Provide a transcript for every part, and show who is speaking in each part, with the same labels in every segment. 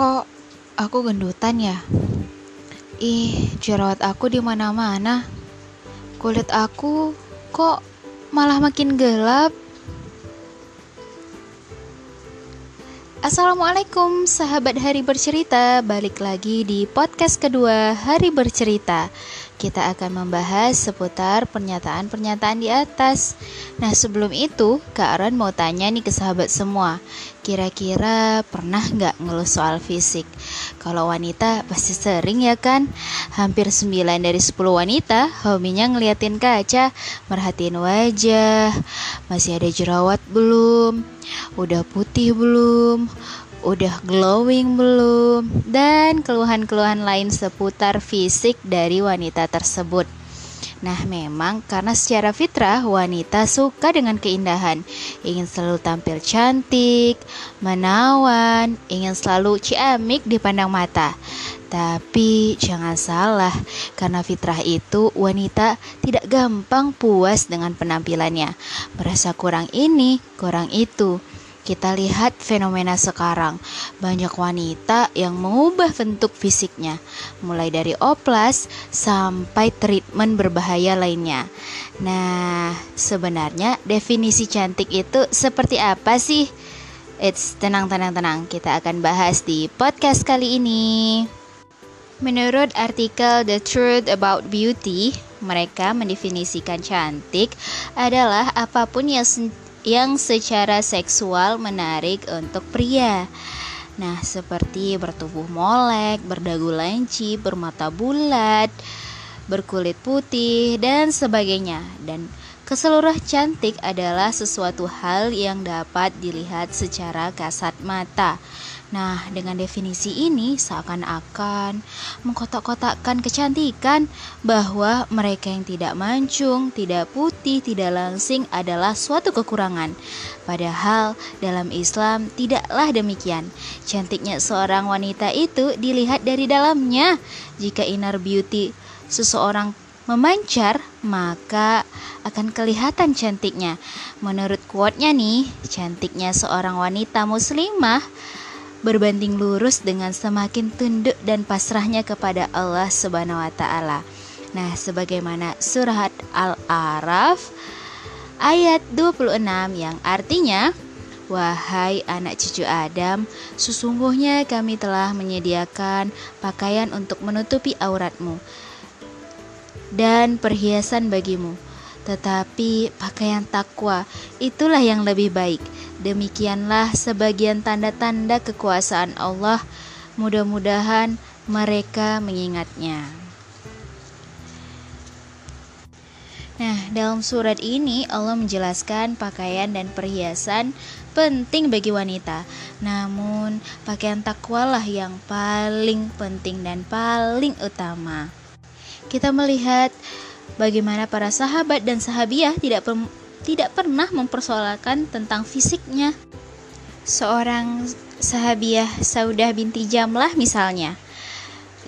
Speaker 1: Kok aku gendutan ya? Ih, jerawat aku di mana-mana. Kulit aku kok malah makin gelap. Assalamualaikum sahabat Hari Bercerita Balik lagi di podcast kedua Hari Bercerita Kita akan membahas seputar pernyataan-pernyataan di atas Nah sebelum itu Kak Aron mau tanya nih ke sahabat semua Kira-kira pernah nggak ngeluh soal fisik? Kalau wanita pasti sering ya kan? Hampir 9 dari 10 wanita hobinya ngeliatin kaca Merhatiin wajah Masih ada jerawat belum? Udah putih belum? Udah glowing belum? Dan keluhan-keluhan lain seputar fisik dari wanita tersebut. Nah, memang karena secara fitrah wanita suka dengan keindahan, ingin selalu tampil cantik, menawan, ingin selalu ciamik dipandang mata. Tapi jangan salah, karena fitrah itu wanita tidak gampang puas dengan penampilannya. Merasa kurang ini, kurang itu. Kita lihat fenomena sekarang, banyak wanita yang mengubah bentuk fisiknya, mulai dari oplas sampai treatment berbahaya lainnya. Nah, sebenarnya definisi cantik itu seperti apa sih? It's tenang, tenang, tenang. Kita akan bahas di podcast kali ini. Menurut artikel The Truth About Beauty, mereka mendefinisikan cantik adalah apa pun yang yang secara seksual menarik untuk pria. Nah, seperti bertubuh molek, berdagu lanci, bermata bulat, berkulit putih, dan sebagainya. Dan ke seluruh cantik adalah sesuatu hal yang dapat dilihat secara kasat mata. Nah, dengan definisi ini seakan-akan mengkotak-kotakkan kecantikan bahwa mereka yang tidak mancung, tidak putih, tidak langsing adalah suatu kekurangan. Padahal dalam Islam tidaklah demikian. Cantiknya seorang wanita itu dilihat dari dalamnya. Jika inner beauty seseorang memancar, maka akan kelihatan cantiknya. Menurut quote-nya nih, cantiknya seorang wanita muslimah berbanding lurus dengan semakin tunduk dan pasrahnya kepada Allah Subhanahu wa taala. Nah, sebagaimana surat Al-A'raf ayat 26 yang artinya Wahai anak cucu Adam, sesungguhnya kami telah menyediakan pakaian untuk menutupi auratmu dan perhiasan bagimu. Tetapi pakaian takwa itulah yang lebih baik Demikianlah sebagian tanda-tanda kekuasaan Allah. Mudah-mudahan mereka mengingatnya. Nah, dalam surat ini Allah menjelaskan pakaian dan perhiasan penting bagi wanita. Namun, pakaian takwalah yang paling penting dan paling utama. Kita melihat bagaimana para sahabat dan sahabiah tidak tidak pernah mempersoalkan tentang fisiknya. Seorang sahabiah Saudah binti Jamlah misalnya.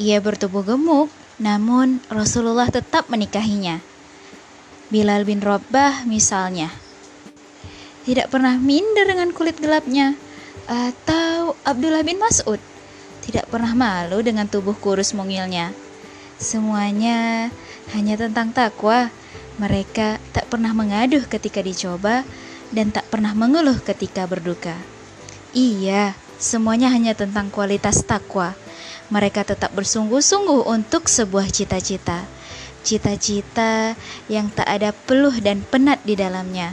Speaker 1: Ia bertubuh gemuk, namun Rasulullah tetap menikahinya. Bilal bin Rabah misalnya. Tidak pernah minder dengan kulit gelapnya. Atau Abdullah bin Mas'ud. Tidak pernah malu dengan tubuh kurus mungilnya. Semuanya hanya tentang takwa mereka tak pernah mengaduh ketika dicoba dan tak pernah mengeluh ketika berduka. Iya, semuanya hanya tentang kualitas takwa. Mereka tetap bersungguh-sungguh untuk sebuah cita-cita. Cita-cita yang tak ada peluh dan penat di dalamnya,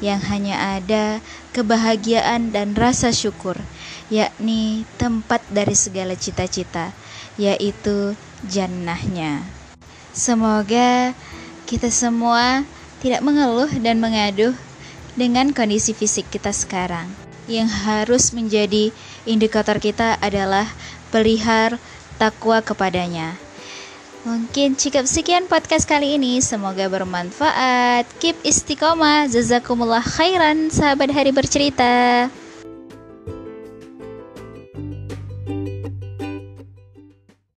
Speaker 1: yang hanya ada kebahagiaan dan rasa syukur, yakni tempat dari segala cita-cita, yaitu jannahnya. Semoga kita semua tidak mengeluh dan mengaduh dengan kondisi fisik kita sekarang. Yang harus menjadi indikator kita adalah pelihar takwa kepadanya. Mungkin cukup sekian podcast kali ini. Semoga bermanfaat. Keep istiqomah. Jazakumullah khairan, sahabat hari bercerita.